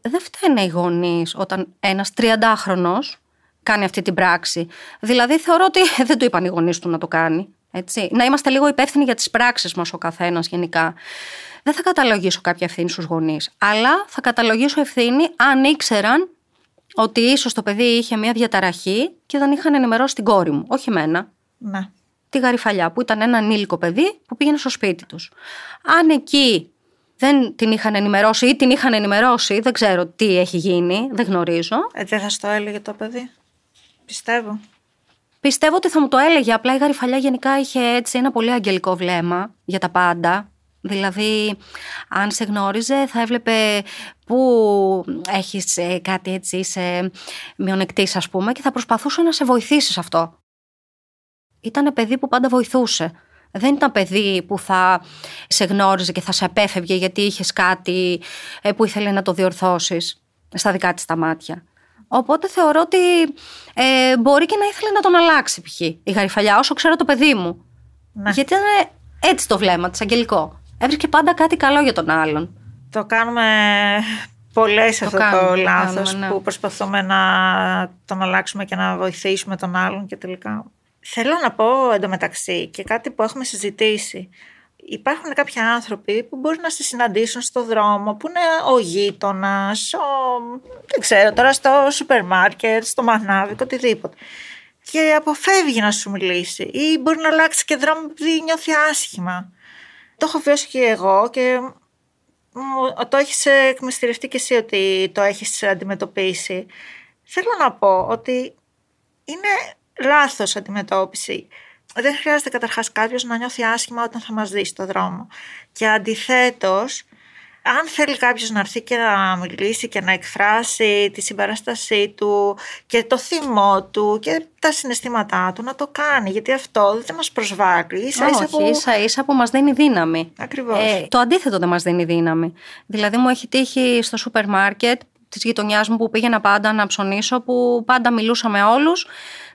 Speaker 2: δεν φταίνε οι γονείς όταν ένας 30χρονος κάνει αυτή την πράξη. Δηλαδή θεωρώ ότι [LAUGHS] δεν του είπαν οι γονείς του να το κάνει. Έτσι. Να είμαστε λίγο υπεύθυνοι για τις πράξεις μας ο καθένας γενικά. Δεν θα καταλογίσω κάποια ευθύνη στους γονείς, αλλά θα καταλογίσω ευθύνη αν ήξεραν ότι ίσως το παιδί είχε μια διαταραχή και δεν είχαν ενημερώσει την κόρη μου, όχι εμένα.
Speaker 5: Ναι.
Speaker 2: Τη γαριφαλιά που ήταν ένα ανήλικο παιδί που πήγαινε στο σπίτι τους. Αν εκεί δεν την είχαν ενημερώσει ή την είχαν ενημερώσει, δεν ξέρω τι έχει γίνει, δεν γνωρίζω.
Speaker 5: Ε, δεν θα στο έλεγε το παιδί. Πιστεύω.
Speaker 2: Πιστεύω ότι θα μου το έλεγε. Απλά η γαριφαλιά γενικά είχε έτσι ένα πολύ αγγελικό βλέμμα για τα πάντα. Δηλαδή, αν σε γνώριζε, θα έβλεπε που έχεις ε, κάτι έτσι, σε μειονεκτής ας πούμε και θα προσπαθούσε να σε βοηθήσει σε αυτό. Ήταν παιδί που πάντα βοηθούσε. Δεν ήταν παιδί που θα σε γνώριζε και θα σε απέφευγε γιατί είχες κάτι ε, που ήθελε να το διορθώσεις στα δικά της τα μάτια. Οπότε θεωρώ ότι ε, μπορεί και να ήθελε να τον αλλάξει π.χ. η γαριφαλιά, όσο ξέρω το παιδί μου.
Speaker 5: Ναι.
Speaker 2: Γιατί ήταν έτσι το βλέμμα της, αγγελικό. Έβρισκε πάντα κάτι καλό για τον άλλον.
Speaker 5: Το κάνουμε πολλές αυτό
Speaker 2: κάνουμε,
Speaker 5: το
Speaker 2: το
Speaker 5: λάθος
Speaker 2: κάνουμε, ναι.
Speaker 5: που προσπαθούμε να τον αλλάξουμε και να βοηθήσουμε τον άλλον και τελικά. Θέλω να πω εντωμεταξύ και κάτι που έχουμε συζητήσει υπάρχουν κάποιοι άνθρωποι που μπορεί να σε συναντήσουν στο δρόμο, που είναι ο γείτονας, ο... δεν ξέρω, τώρα στο σούπερ μάρκετ, στο μανάβικο, οτιδήποτε. Και αποφεύγει να σου μιλήσει ή μπορεί να αλλάξει και δρόμο επειδή νιώθει άσχημα. Το έχω βιώσει και εγώ και το έχεις εκμυστηρευτεί και εσύ ότι το έχεις αντιμετωπίσει. Θέλω να πω ότι είναι λάθος αντιμετώπιση δεν χρειάζεται καταρχάς κάποιος να νιώθει άσχημα όταν θα μας δει στο δρόμο. Και αντιθέτως, αν θέλει κάποιος να έρθει και να μιλήσει και να εκφράσει τη συμπαράστασή του και το θυμό του και τα συναισθήματά του να το κάνει γιατί αυτό δεν μας προσβάλλει ίσα ίσα
Speaker 2: που... ίσα ίσα που μας δίνει δύναμη
Speaker 5: Ακριβώς.
Speaker 2: ε, το αντίθετο δεν μας δίνει δύναμη δηλαδή μου έχει τύχει στο σούπερ μάρκετ της γειτονιάς μου που πήγαινα πάντα να ψωνίσω που πάντα μιλούσα με όλους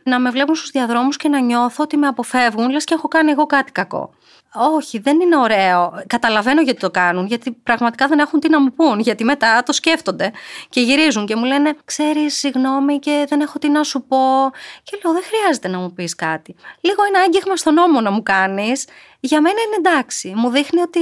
Speaker 2: να με βλέπουν στους διαδρόμους και να νιώθω ότι με αποφεύγουν, λες και έχω κάνει εγώ κάτι κακό. Όχι, δεν είναι ωραίο. Καταλαβαίνω γιατί το κάνουν, γιατί πραγματικά δεν έχουν τι να μου πούν. Γιατί μετά το σκέφτονται και γυρίζουν και μου λένε: Ξέρεις, συγγνώμη και δεν έχω τι να σου πω. Και λέω: Δεν χρειάζεται να μου πεις κάτι. Λίγο ένα άγγιγμα στον νόμο να μου κάνεις. Για μένα είναι εντάξει. Μου δείχνει ότι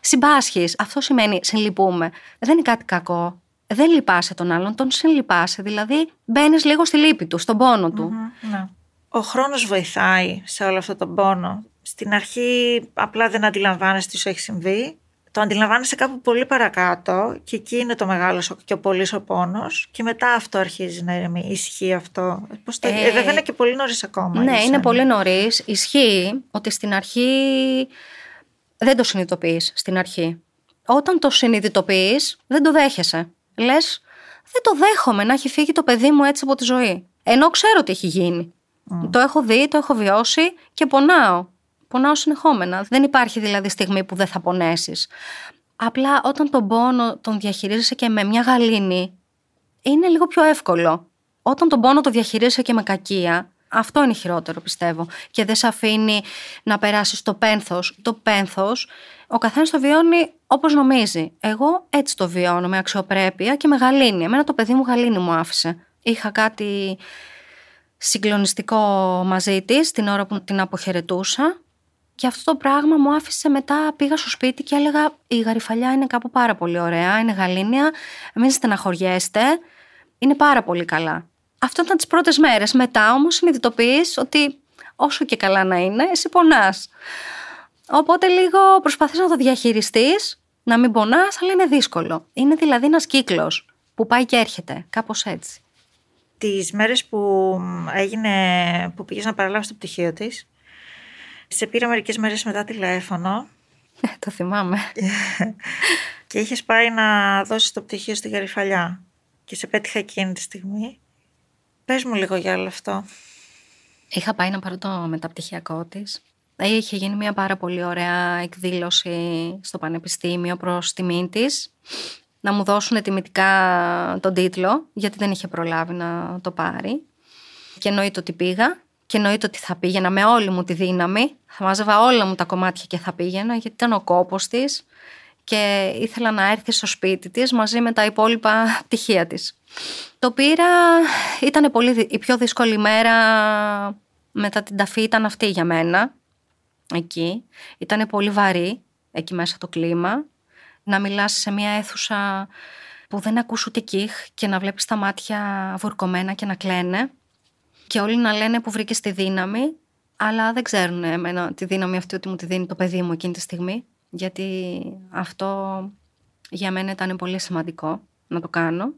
Speaker 2: συμπάσχεις. Αυτό σημαίνει συλληπούμε. Δεν είναι κάτι κακό δεν λυπάσαι τον άλλον, τον συλλυπάσαι. Δηλαδή μπαίνεις λίγο στη λύπη του, στον πόνο του.
Speaker 5: ναι. Ο χρόνος βοηθάει σε όλο αυτό τον πόνο. Στην αρχή απλά δεν αντιλαμβάνεσαι τι σου έχει συμβεί. Το αντιλαμβάνεσαι κάπου πολύ παρακάτω και εκεί είναι το μεγάλο και ο πολύ ο πόνος και μετά αυτό αρχίζει να ηρεμεί. Ισχύει αυτό. Πώς το... ε, δεν είναι και πολύ νωρίς ακόμα.
Speaker 2: Ναι, είναι πολύ νωρίς. Ισχύει ότι στην αρχή δεν το συνειδητοποιείς στην αρχή. Όταν το συνειδητοποιείς, δεν το δέχεσαι λες, δεν το δέχομαι να έχει φύγει το παιδί μου έτσι από τη ζωή. Ενώ ξέρω τι έχει γίνει. Το έχω δει, το έχω βιώσει και πονάω. Πονάω συνεχόμενα. Δεν υπάρχει δηλαδή στιγμή που δεν θα πονέσεις. Απλά όταν τον πόνο τον διαχειρίζεσαι και με μια γαλήνη, είναι λίγο πιο εύκολο. Όταν τον πόνο το διαχειρίζεσαι και με κακία, αυτό είναι χειρότερο πιστεύω. Και δεν σε αφήνει να περάσεις το πένθος. Το πένθος, ο καθένας το βιώνει όπως νομίζει. Εγώ έτσι το βιώνω, με αξιοπρέπεια και με γαλήνη. Εμένα το παιδί μου γαλήνη μου άφησε. Είχα κάτι συγκλονιστικό μαζί της την ώρα που την αποχαιρετούσα. Και αυτό το πράγμα μου άφησε μετά, πήγα στο σπίτι και έλεγα η γαριφαλιά είναι κάπου πάρα πολύ ωραία, είναι γαλήνια, μην στεναχωριέστε, είναι πάρα πολύ καλά. Αυτό ήταν τις πρώτες μέρες. Μετά όμως συνειδητοποιείς ότι όσο και καλά να είναι, εσύ πονάς. Οπότε λίγο προσπαθείς να το διαχειριστείς, να μην πονάς, αλλά είναι δύσκολο. Είναι δηλαδή ένας κύκλος που πάει και έρχεται, κάπως έτσι.
Speaker 5: Τις μέρες που έγινε, που πήγες να παραλάβεις το πτυχίο της, σε πήρα μερικές μέρες μετά τηλέφωνο.
Speaker 2: το θυμάμαι. [LAUGHS]
Speaker 5: και είχες πάει να δώσεις το πτυχίο στη Γαριφαλιά. Και σε πέτυχα εκείνη τη στιγμή. Πες μου λίγο για όλο αυτό.
Speaker 2: Είχα πάει να πάρω το μεταπτυχιακό της Είχε γίνει μια πάρα πολύ ωραία εκδήλωση στο Πανεπιστήμιο προς τιμήν της να μου δώσουν τιμητικά τον τίτλο γιατί δεν είχε προλάβει να το πάρει και εννοείται ότι πήγα και εννοείται ότι θα πήγαινα με όλη μου τη δύναμη θα μάζευα όλα μου τα κομμάτια και θα πήγαινα γιατί ήταν ο κόπος της και ήθελα να έρθει στο σπίτι της μαζί με τα υπόλοιπα [LAUGHS] πτυχία της. Το πήρα, ήταν πολύ, η πιο δύσκολη μέρα μετά την ταφή ήταν αυτή για μένα, εκεί. Ήταν πολύ βαρύ, εκεί μέσα το κλίμα. Να μιλάς σε μια αίθουσα που δεν ακούς ούτε κύχ και να βλέπεις τα μάτια βουρκωμένα και να κλαίνε. Και όλοι να λένε που βρήκες τη δύναμη, αλλά δεν ξέρουν εμένα τη δύναμη αυτή ότι μου τη δίνει το παιδί μου εκείνη τη στιγμή. Γιατί αυτό για μένα ήταν πολύ σημαντικό να το κάνω.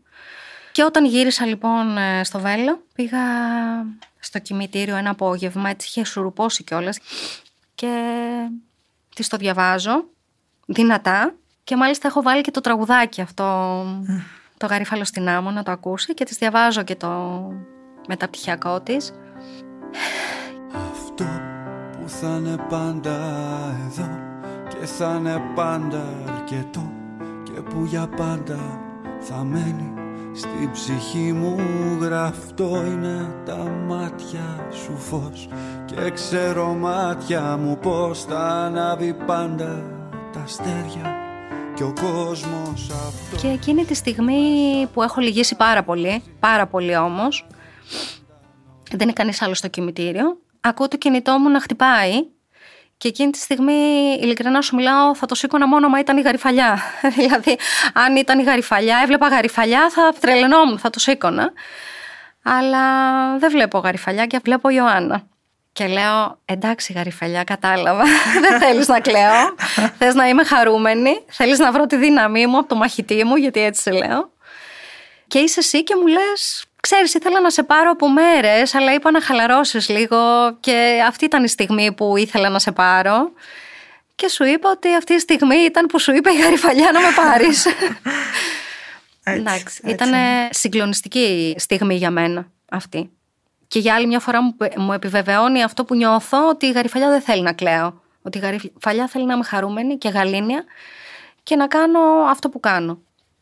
Speaker 2: Και όταν γύρισα λοιπόν ε, στο Βέλο, πήγα στο κημητήριο ένα απόγευμα, έτσι είχε σουρουπώσει κιόλας. Και της το διαβάζω δυνατά και μάλιστα έχω βάλει και το τραγουδάκι αυτό, το γαρίφαλο στην άμμο να το ακούσει και της διαβάζω και το μεταπτυχιακό της.
Speaker 1: Αυτό που θα είναι πάντα εδώ και θα είναι πάντα αρκετό και που για πάντα θα μένει Στη ψυχή μου γραφτό είναι τα μάτια σου φως Και ξέρω μάτια μου πως θα ανάβει πάντα τα αστέρια και ο κόσμος αυτό
Speaker 2: Και εκείνη τη στιγμή που έχω λυγίσει πάρα πολύ, πάρα πολύ όμως Δεν είναι κανείς άλλος στο κημητήριο Ακούω το κινητό μου να χτυπάει και εκείνη τη στιγμή, ειλικρινά σου μιλάω, θα το σήκωνα μόνο μα ήταν η γαριφαλιά. [LAUGHS] δηλαδή, αν ήταν η γαριφαλιά, έβλεπα γαριφαλιά, θα τρελαινόμουν, θα το σήκωνα. Αλλά δεν βλέπω γαριφαλιά και βλέπω Ιωάννα. Και λέω, εντάξει γαριφαλιά, κατάλαβα. [LAUGHS] δεν θέλεις να κλαίω. Θες να είμαι χαρούμενη. Θέλεις να βρω τη δύναμή μου από το μαχητή μου, γιατί έτσι σε λέω. Και είσαι εσύ και μου λες, Ξέρεις, ήθελα να σε πάρω από μέρες, αλλά είπα να χαλαρώσεις λίγο και αυτή ήταν η στιγμή που ήθελα να σε πάρω. Και σου είπα ότι αυτή η στιγμή ήταν που σου είπε η Γαριφαλιά να με πάρεις. [LAUGHS] [LAUGHS] Εντάξει, ήταν συγκλονιστική στιγμή για μένα αυτή. Και για άλλη μια φορά μου επιβεβαιώνει αυτό που νιώθω ότι η Γαριφαλιά δεν θέλει να κλαίω. Ότι η Γαριφαλιά θέλει να είμαι χαρούμενη και γαλήνια και να κάνω αυτό που κάνω.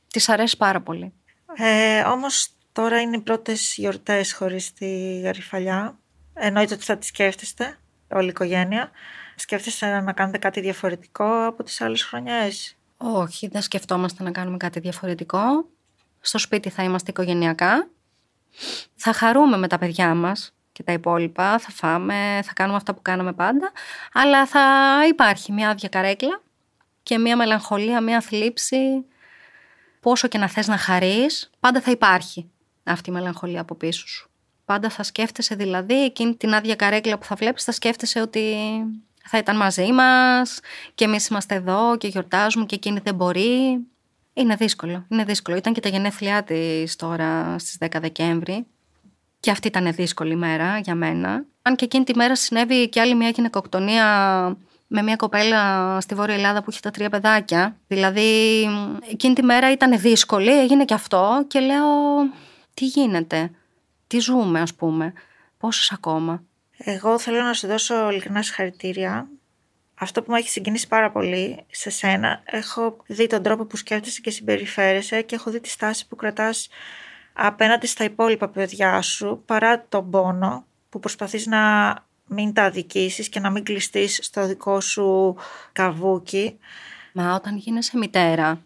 Speaker 2: Της αρέσει πάρα πολύ.
Speaker 5: Ε, όμως Τώρα είναι οι πρώτες γιορτές χωρίς τη γαριφαλιά. Εννοείται ότι θα τη σκέφτεστε, όλη η οικογένεια. Σκέφτεστε να κάνετε κάτι διαφορετικό από τις άλλες χρονιές;
Speaker 2: Όχι, δεν σκεφτόμαστε να κάνουμε κάτι διαφορετικό. Στο σπίτι θα είμαστε οικογενειακά. Θα χαρούμε με τα παιδιά μας και τα υπόλοιπα. Θα φάμε, θα κάνουμε αυτά που κάναμε πάντα. Αλλά θα υπάρχει μια άδεια καρέκλα και μια μελαγχολία, μια θλίψη. Πόσο και να θες να χαρείς, πάντα θα υπάρχει αυτή η μελαγχολία από πίσω σου. Πάντα θα σκέφτεσαι δηλαδή εκείνη την άδεια καρέκλα που θα βλέπεις θα σκέφτεσαι ότι θα ήταν μαζί μας και εμείς είμαστε εδώ και γιορτάζουμε και εκείνη δεν μπορεί. Είναι δύσκολο, είναι δύσκολο. Ήταν και τα γενέθλιά της τώρα στις 10 Δεκέμβρη και αυτή ήταν δύσκολη μέρα για μένα. Αν και εκείνη τη μέρα συνέβη και άλλη μια γυναικοκτονία με μια κοπέλα στη Βόρεια Ελλάδα που είχε τα τρία παιδάκια. Δηλαδή εκείνη τη μέρα ήταν δύσκολη, έγινε και αυτό και λέω τι γίνεται, τι ζούμε ας πούμε, πόσες ακόμα;
Speaker 5: Εγώ θέλω να σου δώσω ειλικρινά συγχαρητήρια. Αυτό που μου έχει συγκινήσει πάρα πολύ σε σένα, έχω δει τον τρόπο που σκέφτεσαι και συμπεριφέρεσαι και έχω δει τη στάση που κρατάς απέναντι στα υπόλοιπα παιδιά σου, παρά τον πόνο που προσπαθείς να μην τα αδικήσεις και να μην κλειστείς στο δικό σου καβούκι.
Speaker 2: Μα όταν γίνεσαι μητέρα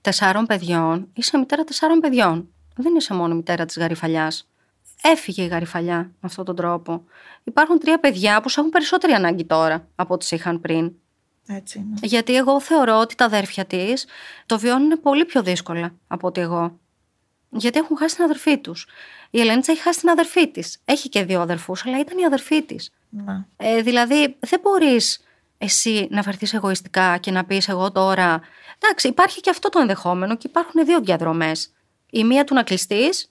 Speaker 2: τεσσάρων παιδιών, είσαι μητέρα τεσσάρων παιδιών δεν είσαι μόνο μητέρα της γαριφαλιάς. Έφυγε η γαριφαλιά με αυτόν τον τρόπο. Υπάρχουν τρία παιδιά που σου έχουν περισσότερη ανάγκη τώρα από ό,τι είχαν πριν.
Speaker 5: Έτσι είναι.
Speaker 2: Γιατί εγώ θεωρώ ότι τα αδέρφια της το βιώνουν πολύ πιο δύσκολα από ότι εγώ. Γιατί έχουν χάσει την αδερφή τους. Η Ελένη έχει χάσει την αδερφή της. Έχει και δύο αδερφούς, αλλά ήταν η αδερφή της. Ε, δηλαδή, δεν μπορείς εσύ να φερθείς εγωιστικά και να πεις εγώ τώρα. Εντάξει, υπάρχει και αυτό το ενδεχόμενο και υπάρχουν δύο διαδρομές. Η μία του να κλειστείς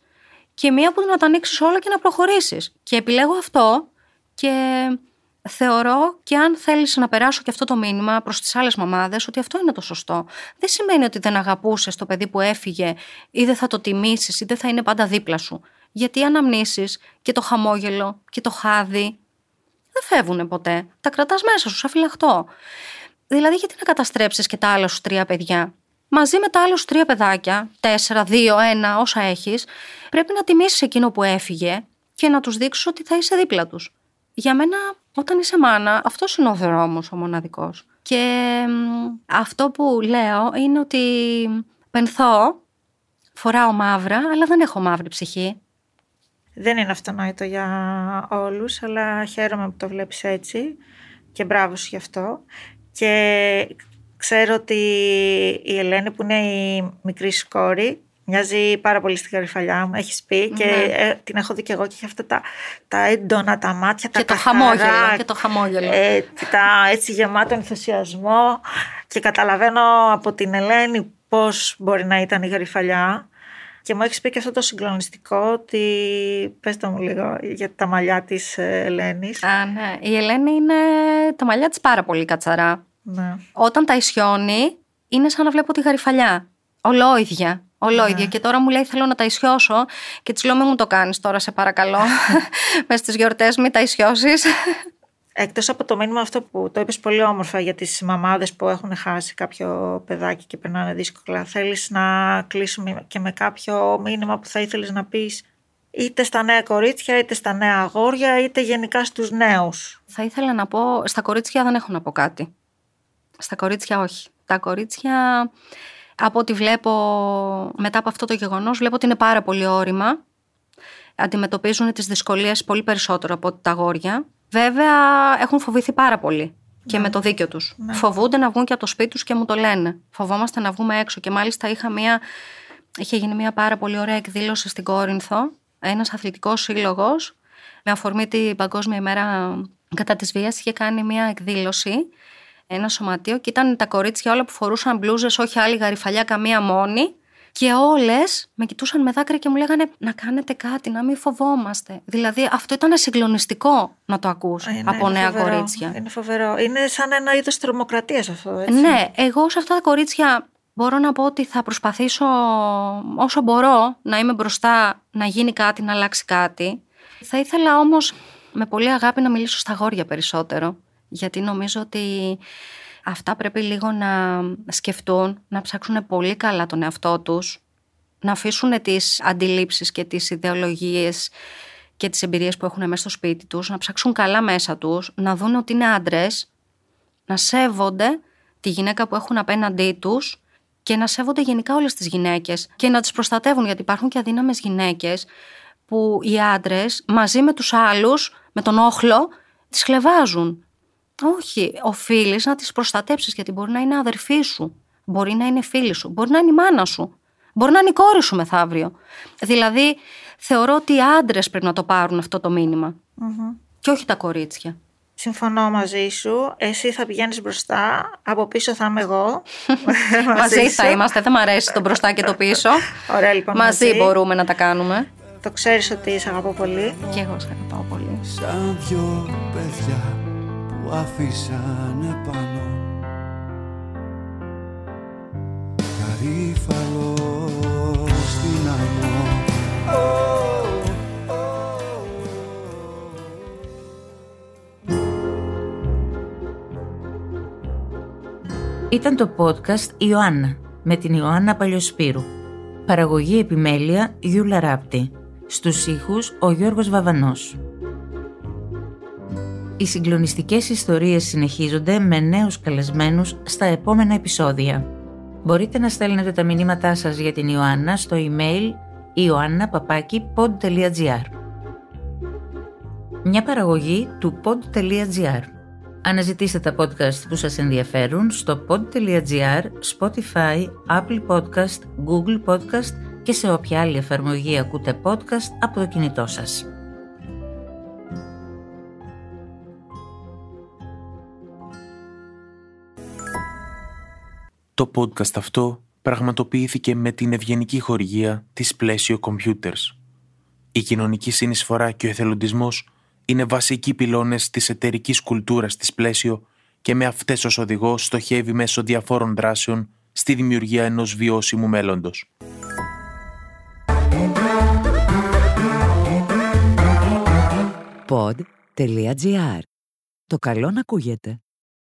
Speaker 2: και η μία που να τα ανοίξεις όλα και να προχωρήσεις. Και επιλέγω αυτό και θεωρώ και αν θέλεις να περάσω και αυτό το μήνυμα προς τις άλλες μαμάδες, ότι αυτό είναι το σωστό. Δεν σημαίνει ότι δεν αγαπούσες το παιδί που έφυγε ή δεν θα το τιμήσεις ή δεν θα είναι πάντα δίπλα σου. Γιατί οι αναμνήσεις και το χαμόγελο και το χάδι δεν φεύγουν ποτέ. Τα κρατάς μέσα σου, σαν φυλαχτό. Δηλαδή, γιατί να καταστρέψεις και τα άλλα σου τρία παιδιά; Μαζί με τα άλλα σου τρία παιδάκια, τέσσερα, δύο, ένα, όσα έχεις, πρέπει να τιμήσεις εκείνο που έφυγε και να τους δείξεις ότι θα είσαι δίπλα τους. Για μένα, όταν είσαι μάνα, αυτός είναι ο δρόμος ο μοναδικός. Και αυτό που λέω είναι ότι πενθώ, φοράω μαύρα, αλλά δεν έχω μαύρη ψυχή.
Speaker 5: Δεν είναι αυτονόητο για όλους, αλλά χαίρομαι που το βλέπεις έτσι και μπράβο σου γι' αυτό. Και ξέρω ότι η Ελένη που είναι η μικρή σου κόρη Μοιάζει πάρα πολύ στη γαριφαλιά μου, έχει πει και
Speaker 2: Ναι.
Speaker 5: ε, την έχω δει και εγώ και έχει αυτά τα, τα έντονα, τα μάτια,
Speaker 2: Και
Speaker 5: τα
Speaker 2: το
Speaker 5: καθαρά,
Speaker 2: χαμόγελο. Και το χαμόγελο.
Speaker 5: ε, τα έτσι γεμάτο ενθουσιασμό και καταλαβαίνω από την Ελένη πώς μπορεί να ήταν η γαριφαλιά και μου έχεις πει και αυτό το συγκλονιστικό ότι πες το μου λίγο για τα μαλλιά της ε, Ελένης.
Speaker 2: Α, ναι. Η Ελένη είναι τα μαλλιά της πάρα πολύ κατσαρά.
Speaker 5: Ναι.
Speaker 2: Όταν τα ισιώνει, είναι σαν να βλέπω τη γαριφαλιά. Ολόιδια. Ολόιδια. Και τώρα μου λέει: Θέλω να τα ισιώσω. Και της λέω: Μην μου το κάνεις τώρα, σε παρακαλώ. [LAUGHS] Με στις γιορτές, μην τα ισιώσεις.
Speaker 5: Εκτός από το μήνυμα αυτό που το είπες πολύ όμορφα για τις μαμάδες που έχουν χάσει κάποιο παιδάκι και περνάνε δύσκολα, θέλεις να κλείσουμε και με κάποιο μήνυμα που θα ήθελες να πεις είτε στα νέα κορίτσια, είτε στα νέα αγόρια, είτε γενικά στους νέους;
Speaker 2: Θα ήθελα να πω: Στα κορίτσια δεν έχω να πω κάτι. Στα κορίτσια όχι. Τα κορίτσια, από ό,τι βλέπω μετά από αυτό το γεγονός, βλέπω ότι είναι πάρα πολύ όρημα. Αντιμετωπίζουν τις δυσκολίες πολύ περισσότερο από ότι τα αγόρια. Βέβαια, έχουν φοβηθεί πάρα πολύ. Και με το δίκιο τους. Φοβούνται να βγουν και από το σπίτι τους και μου το λένε. Φοβόμαστε να βγούμε έξω. Και μάλιστα είχα μία, είχε γίνει μια πάρα πολύ ωραία εκδήλωση στην Κόρινθο. Ένας αθλητικός σύλλογος με αφορμή την Παγκόσμια ημέρα κατά της βίας είχε κάνει μια εκδήλωση ένα σωματείο και ήταν τα κορίτσια όλα που φορούσαν μπλούζες, όχι άλλη γαριφαλιά, καμία μόνη. Και όλες με κοιτούσαν με δάκρυα και μου λέγανε να κάνετε κάτι, να μην φοβόμαστε. Δηλαδή αυτό ήταν συγκλονιστικό να το ακούς
Speaker 5: Ε, ναι,
Speaker 2: από
Speaker 5: είναι
Speaker 2: νέα
Speaker 5: φοβερό.
Speaker 2: κορίτσια.
Speaker 5: Είναι φοβερό. Είναι σαν ένα είδος τρομοκρατίας αυτό, έτσι.
Speaker 2: Ναι, εγώ σε αυτά τα κορίτσια μπορώ να πω ότι θα προσπαθήσω όσο μπορώ να είμαι μπροστά, να γίνει κάτι, να αλλάξει κάτι. Θα ήθελα όμως με πολύ αγάπη να μιλήσω στα αγόρια περισσότερο. Γιατί νομίζω ότι αυτά πρέπει λίγο να σκεφτούν, να ψάξουν πολύ καλά τον εαυτό τους, να αφήσουν τις αντιλήψεις και τις ιδεολογίες και τις εμπειρίες που έχουν μέσα στο σπίτι τους, να ψάξουν καλά μέσα τους, να δουν ότι είναι άντρες, να σέβονται τη γυναίκα που έχουν απέναντί τους και να σέβονται γενικά όλες τις γυναίκες και να τις προστατεύουν γιατί υπάρχουν και αδύναμες γυναίκες που οι άντρες μαζί με τους άλλους, με τον όχλο, τις χλεβάζουν. Όχι, οφείλεις να τις προστατέψεις γιατί μπορεί να είναι αδερφή σου, μπορεί να είναι φίλη σου, μπορεί να είναι η μάνα σου, μπορεί να είναι η κόρη σου μεθαύριο. Δηλαδή θεωρώ ότι οι άντρες πρέπει να το πάρουν αυτό το μήνυμα και όχι τα κορίτσια.
Speaker 5: Συμφωνώ μαζί σου. Εσύ θα πηγαίνεις μπροστά, από πίσω θα είμαι εγώ. [LAUGHS]
Speaker 2: Μαζί θα
Speaker 5: σου.
Speaker 2: είμαστε, δεν μ' αρέσει το μπροστά και το πίσω. [LAUGHS]
Speaker 5: Ωραία λοιπόν
Speaker 2: Μαζί
Speaker 5: μαζί.
Speaker 2: μπορούμε να τα κάνουμε.
Speaker 5: Το ξέρεις ότι σε αγαπώ πολύ.
Speaker 2: Και εγώ σε αγαπάω πολύ.
Speaker 1: Σαν δυο παιδιά που αφήσανε πάνω Καρύφαλο στην άμμο
Speaker 6: Ήταν το podcast Ιωάννα με την Ιωάννα Παλιοσπύρου. Παραγωγή επιμέλεια Γιούλα Ράπτη. Στους ήχους ο Γιώργος Βαβανός. Οι συγκλονιστικές ιστορίες συνεχίζονται με νέους καλεσμένους στα επόμενα επεισόδια. Μπορείτε να στέλνετε τα μηνύματά σας για την Ιωάννα στο email ioannapapakipod.gr Μια παραγωγή του pod.gr Αναζητήστε τα podcast που σας ενδιαφέρουν στο pod.gr, Spotify, Apple Podcast, Google Podcast και σε όποια άλλη εφαρμογή ακούτε podcast από το κινητό σας.
Speaker 4: Το podcast αυτό πραγματοποιήθηκε με την ευγενική χορηγία της Πλαίσιο Computers. Η κοινωνική συνεισφορά και ο εθελοντισμός είναι βασικοί πυλώνες της εταιρικής κουλτούρας της Πλαίσιο και με αυτές ως οδηγό στοχεύει μέσω διαφόρων δράσεων στη δημιουργία ενός βιώσιμου μέλλοντος.
Speaker 7: pod.gr Το καλό να ακούγεται.